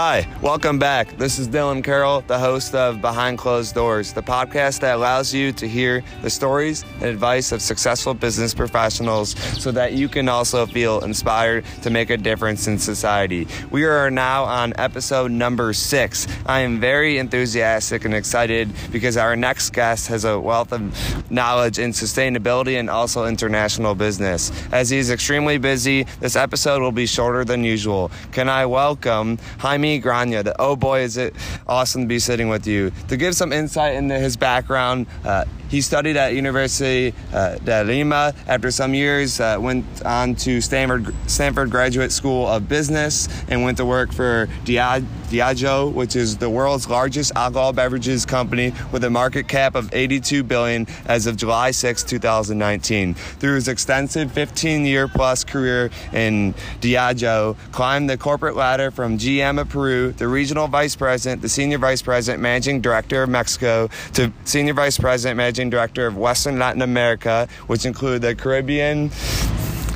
Hi, welcome back. This is Dylan Carroll, the host of Behind Closed Doors, the podcast that allows you to hear the stories and advice of successful business professionals so that you can also feel inspired to make a difference in society. We are now on episode number six. I am very enthusiastic and excited because our next guest has a wealth of knowledge in sustainability and also international business. As he's extremely busy, this episode will be shorter than usual. Can I welcome Jaime Graña? The, oh boy, is it awesome to be sitting with you. To give some insight into his background, uh, he studied at University uh, de Lima. After some years, uh, went on to Stanford, Stanford Graduate School of Business and went to work for Diageo, which is the world's largest alcohol beverages company with a market cap of 82 billion as of July 6, 2019. Through his extensive 15-year plus career in Diageo, climbed the corporate ladder from GM of Peru, the regional vice president, the senior vice president, managing director of Mexico, to senior vice president, managing director of Western Latin America, which include the Caribbean,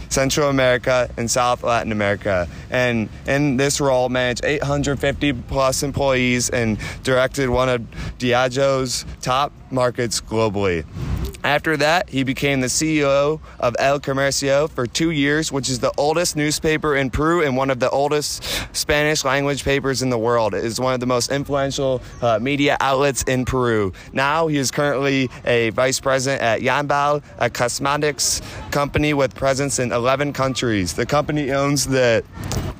Central America, and South Latin America. And in this role, managed 850 plus employees and directed one of Diageo's top markets globally. After that, he became the CEO of El Comercio for two years, which is the oldest newspaper in Peru and one of the oldest Spanish language papers in the world. It is one of the most influential uh, media outlets in Peru. Now he is currently a vice president at Yanbal, a cosmetics company with presence in 11 countries. The company owns the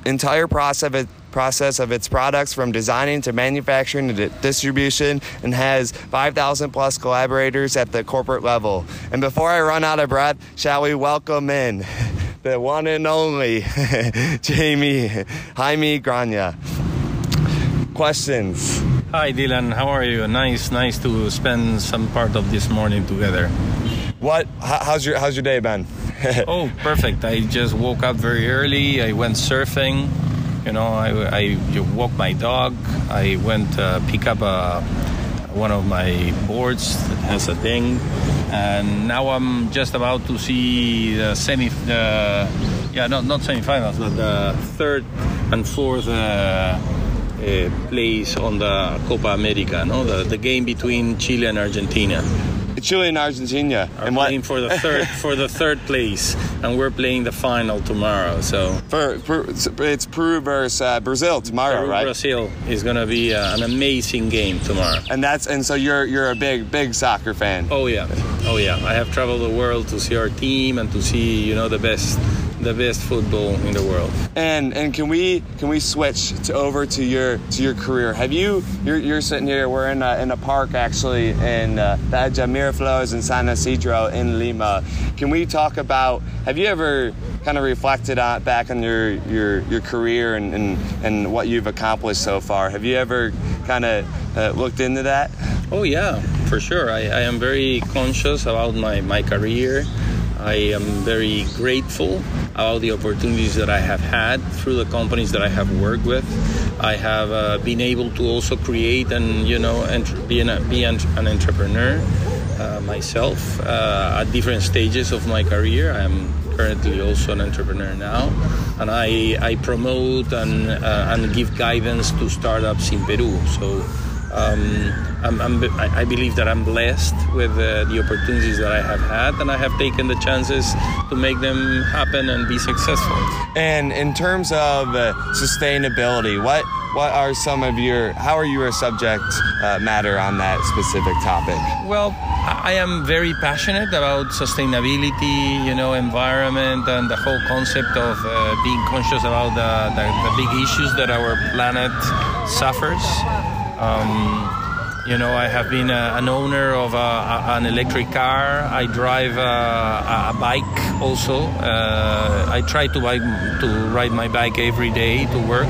entire process of it process of its products from designing to manufacturing to distribution and has 5,000 plus collaborators at the corporate level. And before I run out of breath, shall we welcome in the one and only Jamie Jaime Graña. Questions? Hi Dylan, how are you? Nice, nice to spend some part of this morning together. What? How's your How's your day been? oh, perfect. I just woke up very early. I went surfing. You know, I, I walked my dog. I went uh, pick up a, one of my boards that has a ding, and now I'm just about to see the semi. Uh, yeah, not not semifinals, but the third and fourth. Uh, uh, place on the Copa America, no, the, the game between Chile and Argentina. Chile and Argentina. Are and playing what? for the third for the third place, and we're playing the final tomorrow. So for, for it's Peru versus uh, Brazil tomorrow, Peru, right? Brazil is going to be uh, an amazing game tomorrow. And that's and so you're you're a big big soccer fan. Oh yeah, oh yeah. I have traveled the world to see our team and to see you know the best the best football in the world. And and can we can we switch to over to your to your career? Have you you're, you're sitting here? We're in a, in a park actually in uh, the Jamir Flores in San Isidro in Lima. Can we talk about? Have you ever kind of reflected on back on your your your career and and, and what you've accomplished so far? Have you ever kind of uh, looked into that? Oh yeah, for sure. I, I am very conscious about my my career I am very grateful about the opportunities that I have had through the companies that I have worked with. I have uh, been able to also create and you know be an, be an, an entrepreneur uh, myself uh, at different stages of my career. I am currently also an entrepreneur now, and I, I promote and uh, and give guidance to startups in Peru. So um, I'm, I'm, i believe that I'm blessed with uh, the opportunities that I have had, and I have taken the chances to make them happen and be successful. And in terms of uh, sustainability, what what are some of your how are your subject uh, matter on that specific topic? Well, I am very passionate about sustainability, you know, environment, and the whole concept of uh, being conscious about the, the, the big issues that our planet suffers. Um, you know, I have been a, an owner of a, a, an electric car. I drive a, a bike also. Uh, I try to, buy, to ride my bike every day to work.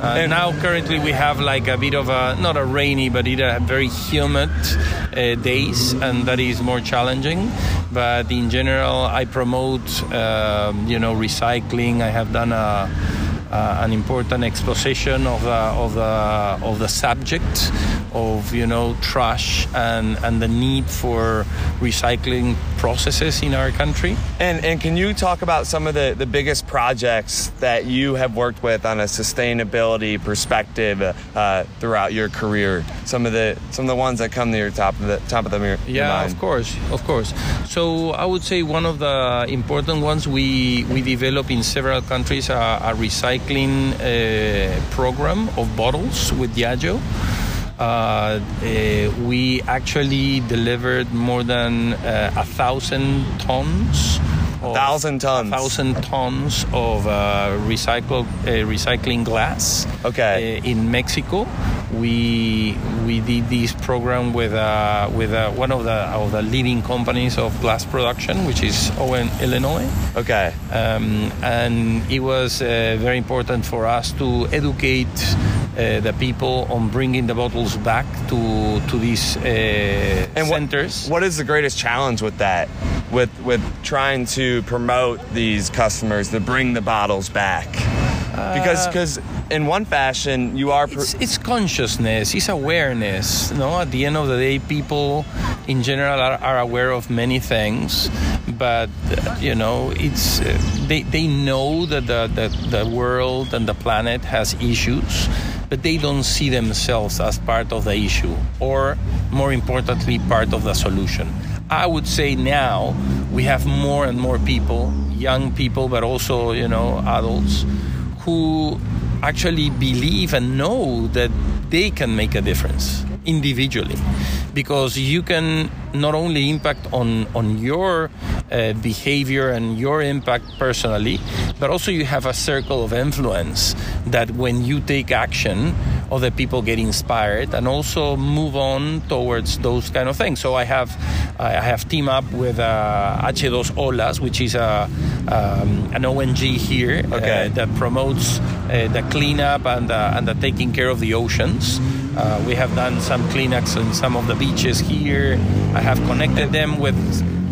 Uh, now, currently, we have like a bit of a not a rainy, but it a very humid uh, days, and that is more challenging. But in general, I promote, um, you know, recycling. I have done a uh, an important exposition of the, of the of the subject of you know trash and and the need for recycling processes in our country. And and can you talk about some of the, the biggest projects that you have worked with on a sustainability perspective uh, throughout your career? Some of the some of the ones that come to your top of the top of the your yeah of course of course so i would say one of the important ones we we develop in several countries a, a recycling uh, program of bottles with diageo uh, uh, we actually delivered more than uh, a thousand tons a thousand tons. A thousand tons of uh, recycle, uh, recycling glass. Okay. Uh, in Mexico, we we did this program with uh, with uh, one of the of the leading companies of glass production, which is Owen, Illinois. Okay. Um, and it was uh, very important for us to educate uh, the people on bringing the bottles back to to these uh, and centers. What, what is the greatest challenge with that? With with trying to promote these customers to bring the bottles back? Because because in one fashion you are. It's, it's, consciousness. It's awareness. You know, at the end of the day, people in general are, are aware of many things, but uh, you know, it's uh, they they know that the, the the world and the planet has issues but they don't see themselves as part of the issue or more importantly part of the solution. I would say now we have more and more people young people but also you know adults who actually believe and know that they can make a difference individually. Because you can not only impact on on your uh, behavior and your impact personally but also you have a circle of influence that when you take action other people get inspired and also move on towards those kind of things so i have i have teamed up with uh, h2 olas which is a um, an ong here okay. uh, that promotes uh, the cleanup and, uh, and the taking care of the oceans uh, we have done some cleanups on some of the beaches here. I have connected them with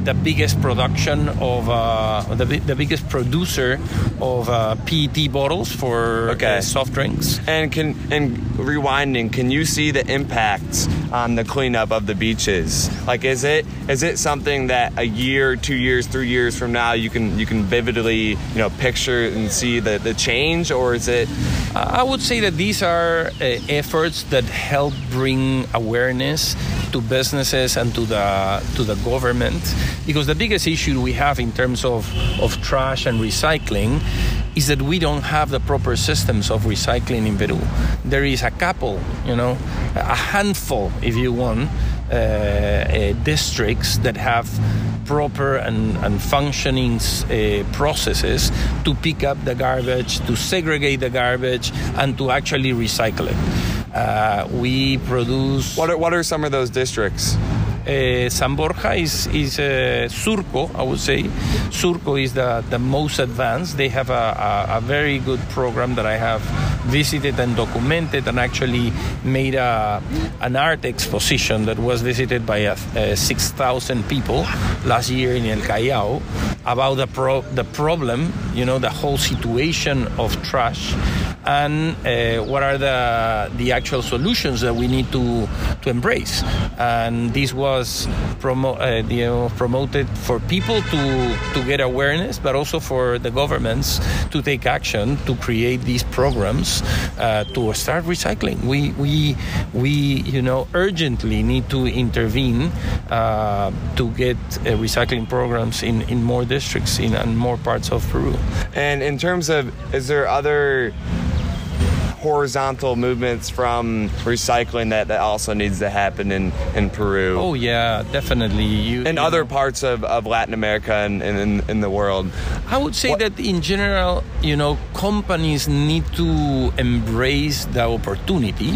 the biggest production of uh, the, the biggest producer of uh, PET bottles for okay. uh, soft drinks. And can and rewinding, can you see the impacts on the cleanup of the beaches? Like, is it is it something that a year, two years, three years from now you can you can vividly you know picture and see the the change, or is it? I would say that these are uh, efforts that help bring awareness to businesses and to the to the government because the biggest issue we have in terms of, of trash and recycling is that we don't have the proper systems of recycling in Peru. There is a couple, you know, a handful, if you want, uh, uh, districts that have proper and, and functioning uh, processes to pick up the garbage, to segregate the garbage, and to actually recycle it. Uh, we produce. What are, what are some of those districts? Uh, San Borja is, is uh, Surco, I would say. Surco is the, the most advanced. They have a, a, a, very good program that I have visited and documented and actually made a, an art exposition that was visited by uh, 6,000 people last year in El Callao about the, pro- the problem, you know, the whole situation of trash and uh, what are the the actual solutions that we need to to embrace. And this was promo- uh, you know, promoted for people to to get awareness, but also for the governments to take action to create these programs uh, to start recycling. We we we you know urgently need to intervene uh, to get uh, recycling programs in in more districts in and more parts of Peru. And in terms of, is there other horizontal movements from recycling that, that also needs to happen in, in Peru. Oh yeah, definitely. You, and you other know. parts of, of Latin America and, and in, in the world. I would say What- that in general, you know, companies need to embrace the opportunity,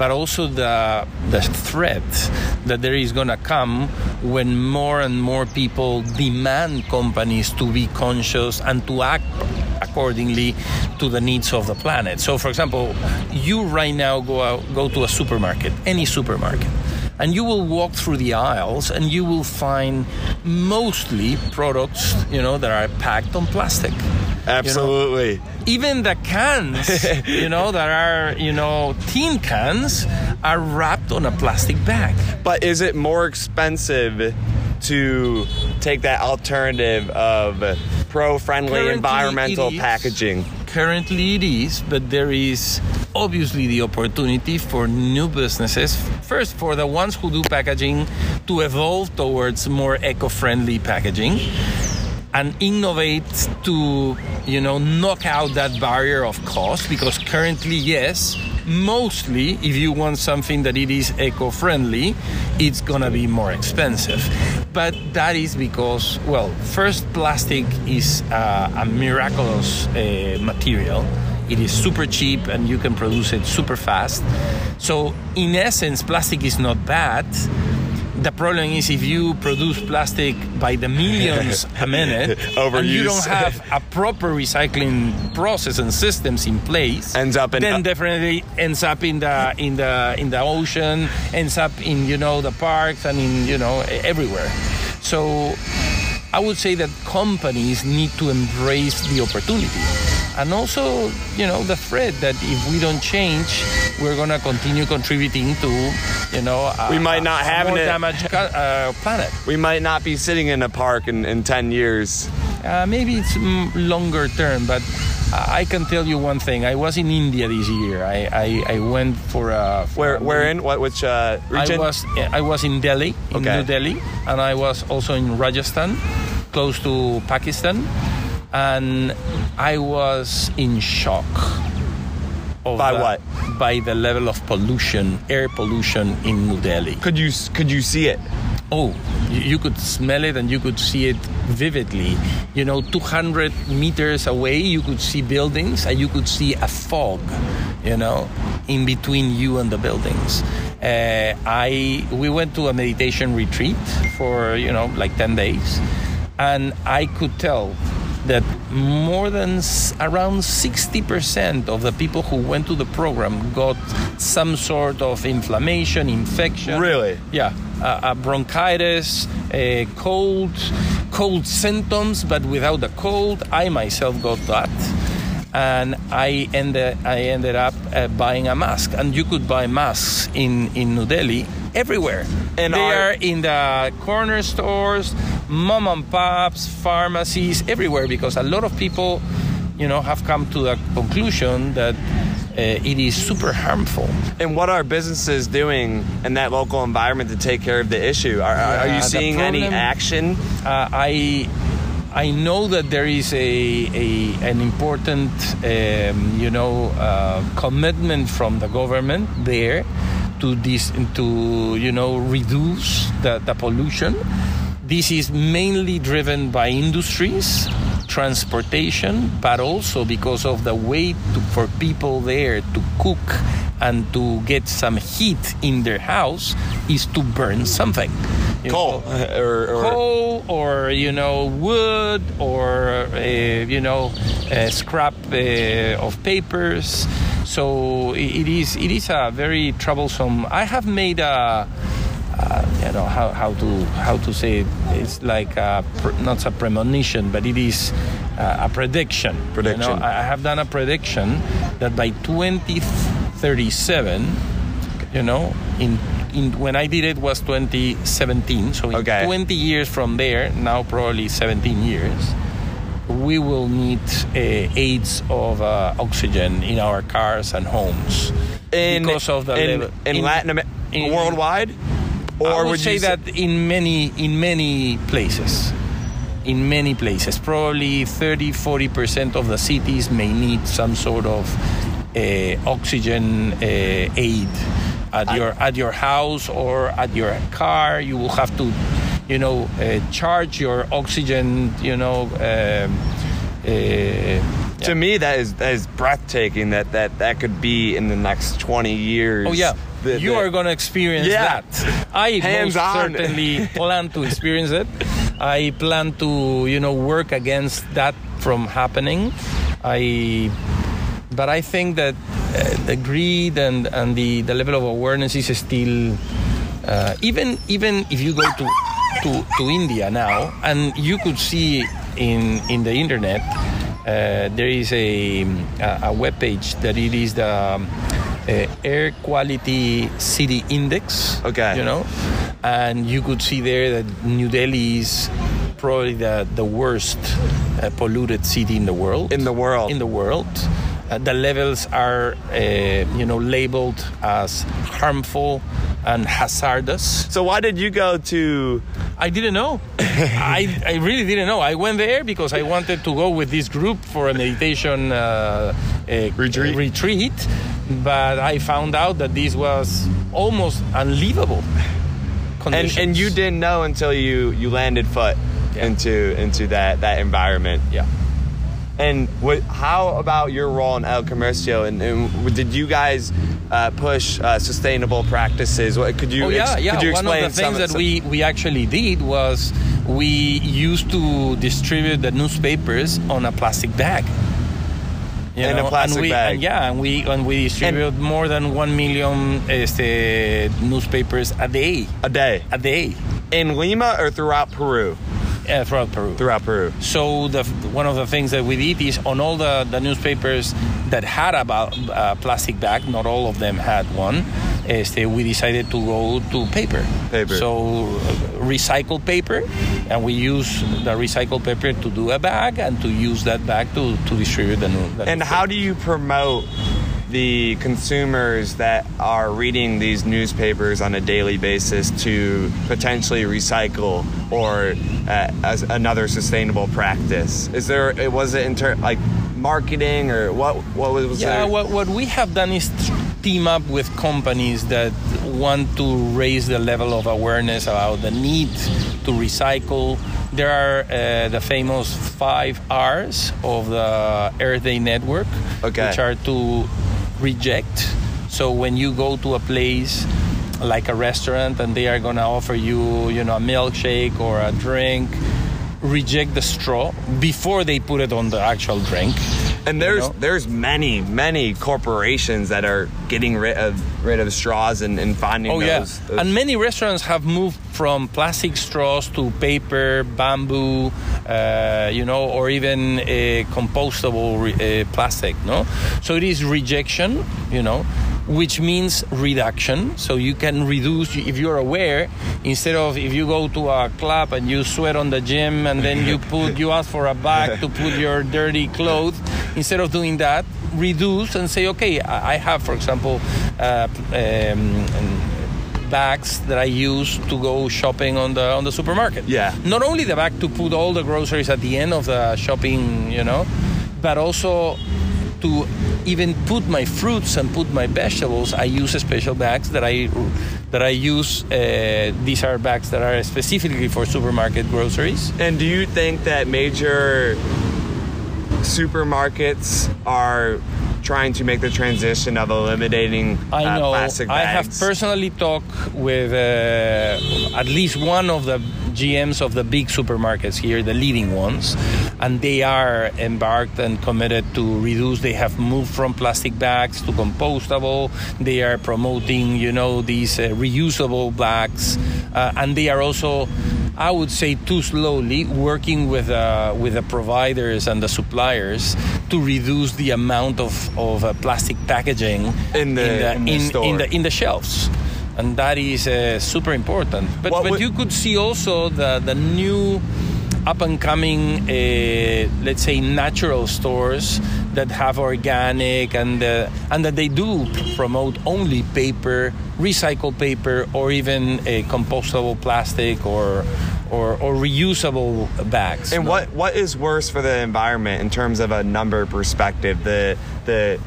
but also the the threat that there is going to come when more and more people demand companies to be conscious and to act accordingly to the needs of the planet. So, for example, you right now go out, go to a supermarket, any supermarket, and you will walk through the aisles and you will find mostly products, you know, that are packed on plastic. Absolutely. Even the cans, you know, that are, you know, tin cans are wrapped on a plastic bag. But is it more expensive to take that alternative of pro-friendly Currently, environmental is. packaging? Currently, it is, but there is obviously the opportunity for new businesses. First, for the ones who do packaging to evolve towards more eco-friendly packaging and innovate to you know knock out that barrier of cost because currently yes mostly if you want something that it is eco-friendly it's gonna be more expensive but that is because well first plastic is uh, a miraculous uh, material. It is super cheap and you can produce it super fast. So in essence plastic is not bad the problem is if you produce plastic by the millions a minute and you don't have a proper recycling process and systems in place Ends up in- then definitely ends up in the in the in the ocean ends up in you know the parks and in you know everywhere. So i would say that companies need to embrace the opportunity and also you know the threat that if we don't change we're going to continue contributing to you know a, We might not a have more it- damaged uh, planet We might not be sitting in a park in, in 10 years. uh, maybe it's mm, longer term, but I can tell you one thing. I was in India this year. I, I, I went for a. for Where, a where in? What, which uh, region? I was I was in Delhi, in Okay. New Delhi, and I was also in Rajasthan, close to Pakistan, and I was in shock. By the- what? By the level of pollution, air pollution in New Delhi. Could you could you see it? Oh, you, you could smell it and you could see it vividly. You know, 200 meters away, you could see buildings and you could see a fog, you know, in between you and the buildings. Uh, I we went to a meditation retreat for you know like 10 days, and I could tell that more than s- around 60% of the people who went to the program got some sort of inflammation, infection. Really? Yeah, uh, bronchitis, uh, cold, cold symptoms, but without the cold. I myself got that, and I ended I ended up uh, buying a mask. And you could buy masks in in New Delhi everywhere. And they are- are in the corner stores, mom and pops, pharmacies, everywhere, because a lot of people, you know, have come to the conclusion that. Uh, it is super harmful. And what are businesses doing in that local environment to take care of the issue? Are, are, are Uh, you the seeing any action? Uh, I I know that there is a, a an important um, you know uh, commitment from the government there to this to you know reduce the, the pollution. This is mainly driven by industries, transportation, but also because of the way to, for people there to cook and to get some heat in their house is to burn something. You Coal know, or, or coal or you know wood or uh, you know uh, scrap uh, of papers so it is it is a very troublesome i have made a uh, you know how, how to how to say it it's like a, pr- not a premonition but it is uh, a prediction You know, Prediction. I have done a prediction that by 2037 you know in in when I did it was 2017 so in Okay. 20 years from there now probably 17 years we will need uh, aids of uh, oxygen in our cars and homes in, because of the in, level in, Latin America, in- worldwide? Or I would, would say you that in many in many places in many places probably 30 40% of the cities may need some sort of uh, oxygen uh, aid at your at your house or at your car you will have to you know uh, charge your oxygen you know um, uh, To me, that is that is breathtaking. That that that could be in the next twenty years. Oh yeah, The- you the- are going to experience Yeah. that. I Hands most on. certainly plan to experience it. I plan to, you know, work against that from happening. I, but I think that uh, the greed and and the the level of awareness is still. Uh, even even if you go to, to to India now, and you could see in in the internet, uh, there is a a, a web page that it is the um, uh, air quality city index. Okay. You know, and you could see there that New Delhi is probably the the worst uh, polluted city in the world. In the world. In the world. Uh, the levels are, uh, you know, labeled as harmful and hazardous. So why did you go to? I didn't know. I, I really didn't know. I went there because I wanted to go with this group for a meditation uh, uh, Retreat? retreat, but I found out that this was almost unlivable. And Conditions. and you didn't know until you you landed foot Yeah. into into that that environment. Yeah. And what? How about your role in El Comercio? And, and did you guys uh, push uh, sustainable practices? What could you? oh yeah, ex- yeah. Could you One of explain the things that some- we we actually did was we used to distribute the newspapers on a plastic bag. You In a plastic and we, bag. And yeah, and we and we distribute more than one million este, newspapers a day. a day A day in Lima or throughout Peru? uh, throughout Peru. Throughout Peru. So the one of the things that we did is on all the, the newspapers that had a uh, plastic bag, not all of them had one. Este, we decided to go to paper. Paper. So uh, recycled paper, and we use the recycled paper to do a bag and to use that bag to, to distribute the new. The And how do you promote the consumers that are reading these newspapers on a daily basis to potentially recycle or uh, as another sustainable practice? Is there was it in ter- like marketing or what what was that? Yeah, there? what, what we have done is team up with companies that want to raise the level of awareness about the need to recycle. There are uh, the famous five R's of the Earth Day Network, Okay. which are to reject. So when you go to a place like a restaurant and they are gonna offer you, you know, a milkshake or a drink, reject the straw before they put it on the actual drink. And there's know? there's many many corporations that are getting rid of rid of straws and, and finding Oh those, yeah, those- and many restaurants have moved from plastic straws to paper, bamboo, uh, you know, or even a compostable re- uh, plastic. No, so it is rejection, you know, which means reduction. So you can reduce if you're aware. Instead of if you go to a club and you sweat on the gym and then you put you ask for a bag to put your dirty clothes. Instead of doing that, reduce and say, okay, I have, for example, uh, um, bags that I use to go shopping on the on the supermarket. Yeah. Not only the bag to put all the groceries at the end of the shopping, you know, but also to even put my fruits and put my vegetables. I use special bags that I that I use. Uh, these are bags that are specifically for supermarket groceries. And do you think that major supermarkets are trying to make the transition of eliminating I uh, know. plastic I have personally talked with uh, at least one of the GMs of the big supermarkets here, the leading ones, and they are embarked and committed to reduce. They have moved from plastic bags to compostable. They are promoting, you know, these uh, reusable bags, uh, and they are also. I would say too slowly, working with uh, with the providers and the suppliers to reduce the amount of of uh, plastic packaging In the- in the in, store. in the in the shelves, and that is uh, super important. But What but would- you could see also the the new up and coming, uh, let's say, natural stores that have organic and uh, and that they do promote only paper, recycled paper, or even a compostable plastic or or, or reusable bags. And no? what what is worse for the environment in terms of a number perspective? The the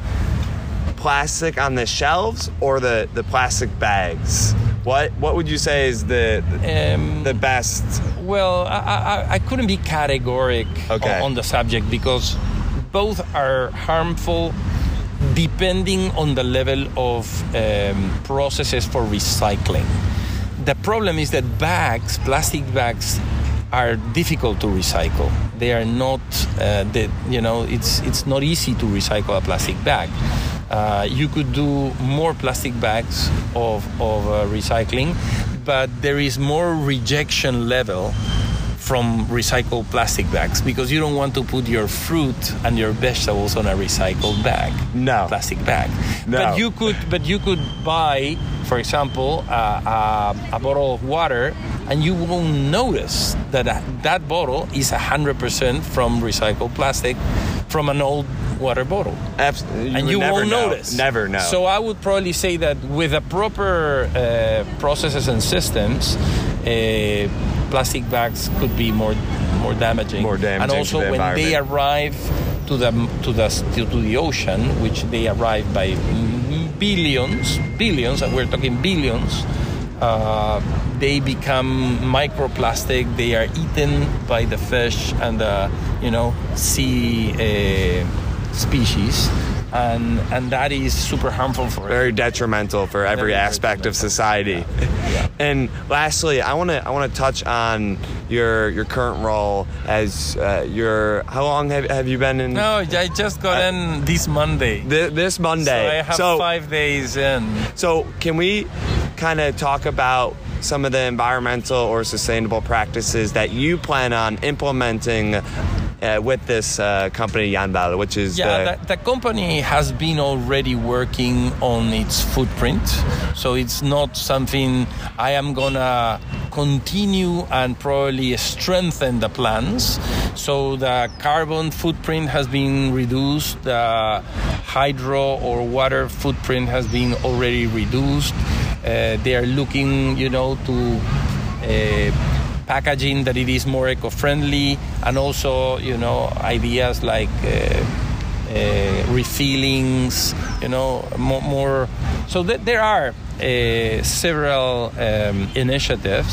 plastic on the shelves or the, the plastic bags? What what would you say is the Um, the best? Well, I, I, I couldn't be categoric Okay. on, on the subject because both are harmful depending on the level of um, processes for recycling. The problem is that bags, plastic bags, are difficult to recycle. They are not, uh, the, you know, it's it's not easy to recycle a plastic bag. Uh, you could do more plastic bags of, of uh, recycling, but there is more rejection level from recycled plastic bags because you don't want to put your fruit and your vegetables on a recycled bag. No. Plastic bag. No. But you could but you could buy, for example, uh, a, a bottle of water and you won't notice that a, that bottle is 100% from recycled plastic from an old water bottle Abs- and you never won't know. notice. Never know. So I would probably say that with the proper uh, processes and systems, uh, plastic bags could be more more damaging. More damaging And also the when they arrive to the to the to, to the ocean, which they arrive by billions, billions, and we're talking billions. Uh, they become microplastic. They are eaten by the fish and the you know sea uh, species, and and that is super harmful for very detrimental for every Very aspect of society. And lastly, I want to I want to touch on your your current role as uh, your how long have, have you been in No, I just got in this Monday. Thi- this Monday? So I have so, five days in. so can we kind of talk about some of the environmental or sustainable practices that you plan on implementing uh, with this uh, company Yanbal, which is Yeah, the, the, the company has been already working on its footprint, so it's not something I am gonna continue and probably strengthen the plans. So the carbon footprint has been reduced, the hydro or water footprint has been already reduced. Uh, they are looking, you know, to uh, packaging that it is more eco-friendly and also you know ideas like uh, uh, refillings you know more, more. So th- there are uh, several um, initiatives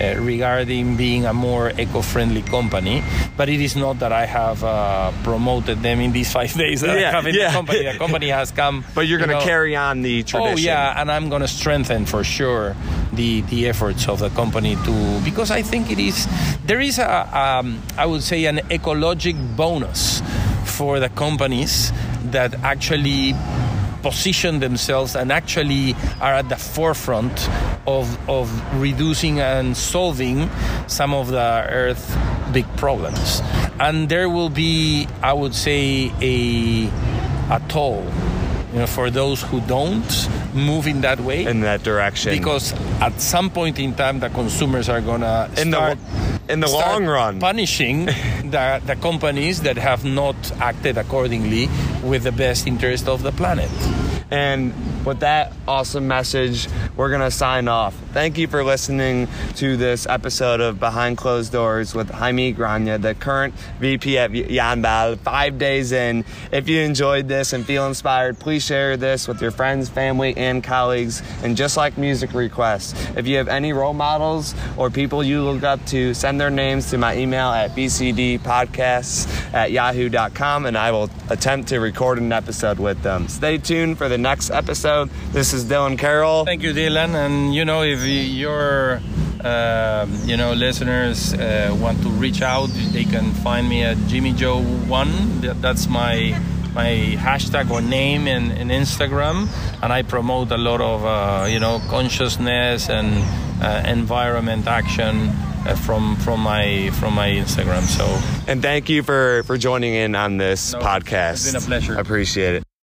uh, regarding being a more eco-friendly company but it is not that I have uh, promoted them in these five days that Yeah, I have in yeah. the company the company has come but you're going to know, carry on the tradition. Oh yeah, and I'm going to strengthen for sure the the efforts of the company to because I think it is there is a um, I would say an ecologic bonus for the companies that actually position themselves and actually are at the forefront of of reducing and solving some of the earth big problems and there will be i would say a a toll you know, for those who don't move in that way. in that direction. because at some point in time, the consumers are gonna in the start, in the long run, punishing the, the companies that have not acted accordingly with the best interest of the planet. And with that awesome message, we're going to sign off. Thank you for listening to this episode of Behind Closed Doors with Jaime Graña, the current VP at Yanbal, five days in. If you enjoyed this and feel inspired, please share this with your friends, family, and colleagues. And just like music requests, if you have any role models or people you look up to, send their names to my email at bcdpodcasts at yahoo.com and I will attempt to record an episode with them. Stay tuned for the next episode. This is Dylan Carroll. Thank you, Dylan. And you know, if your uh, you know listeners uh, want to reach out, they can find me at Jimmy Joe One. That's my my hashtag or name in, in Instagram, and I promote a lot of uh, you know consciousness and uh, environment action uh, from from my from my Instagram. So And thank you for, for joining in on this No, podcast. it's been a pleasure. I appreciate it.